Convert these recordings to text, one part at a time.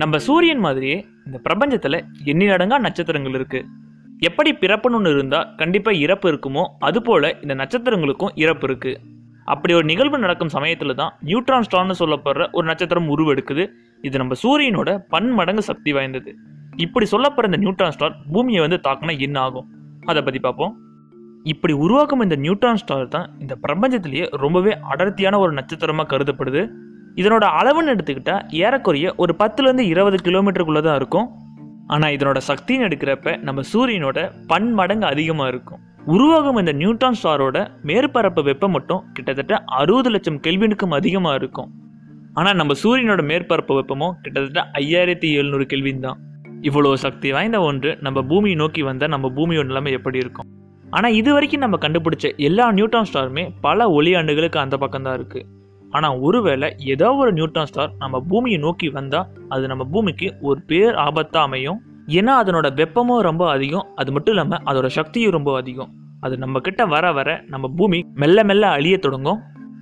நம்ம சூரியன் மாதிரியே இந்த பிரபஞ்சத்தில் எண்ணிலடங்கா நட்சத்திரங்கள் இருக்கு. எப்படி பிறப்புன்னு ஒன்று இருந்தா கண்டிப்பாக இறப்பு இருக்குமோ அதுபோல இந்த நட்சத்திரங்களுக்கும் இறப்பு இருக்கு. அப்படி ஒரு நிகழ்வு நடக்கும் சமயத்தில் தான் நியூட்ரான் ஸ்டார்னு சொல்லப்படுற ஒரு நட்சத்திரம் உருவெடுக்குது. இது நம்ம சூரியனோட பன்மடங்கு சக்தி வாய்ந்தது. இப்படி சொல்லப்படுற இந்த நியூட்ரான் ஸ்டார் பூமியை வந்து தாக்குனா என்ன ஆகும்? அதை பற்றி பார்ப்போம். இப்படி உருவாக்கும் இந்த நியூட்ரான் ஸ்டார் தான் இந்த பிரபஞ்சத்திலேயே ரொம்பவே அடர்த்தியான ஒரு நட்சத்திரமாக கருதப்படுது. இதனோட அளவுன்னு எடுத்துக்கிட்டால் ஏறக்குறைய ஒரு பத்துலேருந்து இருபது கிலோமீட்டருக்குள்ளே தான் இருக்கும். ஆனால் இதனோட சக்தின்னு எடுக்கிறப்ப நம்ம சூரியனோட பன்மடங்கு அதிகமாக இருக்கும். உருவாகும் இந்த நியூட்ரான் ஸ்டாரோட மேற்பரப்பு வெப்பம் மட்டும் கிட்டத்தட்ட அறுபது லட்சம் கெல்வினுக்கும் அதிகமாக இருக்கும். ஆனால் நம்ம சூரியனோட மேற்பரப்பு வெப்பமும் கிட்டத்தட்ட ஐயாயிரத்தி எழுநூறு கெல்வின் தான். இவ்வளோ சக்தி வாய்ந்த ஒன்று நம்ம பூமியை நோக்கி வந்தால் நம்ம பூமியோட நிலைமை எப்படி இருக்கும்? ஆனால் இது வரைக்கும் நம்ம கண்டுபிடிச்ச எல்லா நியூட்ரான் ஸ்டாருமே பல ஒளி ஆண்டுகளுக்கு அந்த பக்கம் தான் இருக்குது ஆனால் ஒருவேளை ஏதோ ஒரு நியூட்ரான் ஸ்டார் நம்ம பூமியை நோக்கி வந்தால் அது நம்ம பூமிக்கு ஒரு பேர் ஆபத்தாக அமையும்? ஏன்னா அதனோட வெப்பமும் ரொம்ப அதிகம். அது மட்டும் இல்லாமல் அதோட சக்தியும் ரொம்ப அதிகம். அது நம்ம கிட்ட வர வர நம்ம பூமி மெல்ல மெல்ல அழிய தொடங்கும்.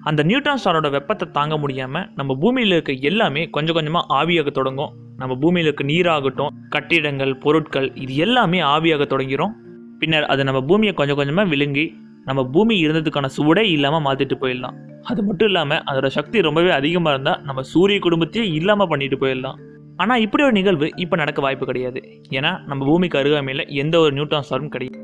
அந்த நியூட்ரான் ஸ்டாரோட வெப்பத்தை தாங்க முடியாமல் நம்ம பூமியில் இருக்க எல்லாமே கொஞ்சம் கொஞ்சமாக ஆவியாக தொடங்கும். நம்ம பூமியில் இருக்க நீராகட்டும் கட்டிடங்கள் பொருட்கள் இது எல்லாமே ஆவியாக தொடங்கிடும் பின்னர் அது நம்ம பூமியை கொஞ்சம் கொஞ்சமாக விழுங்கி நம்ம பூமி இருந்ததுக்கான சூடே இல்லாமல் மாற்றிட்டு போயிடலாம். அது மட்டும் இல்லாமல் அதோட சக்தி ரொம்பவே அதிகமாக இருந்தால் நம்ம சூரிய குடும்பத்தையே இல்லாமல் பண்ணிட்டு போயிடலாம். ஆனால் இப்படி ஒரு நிகழ்வு இப்போ நடக்க வாய்ப்பு கிடையாது. ஏன்னா நம்ம பூமிக்கு அருகாமையில் எந்த ஒரு நியூட்ரான் ஸ்டாரும் கிடையாது.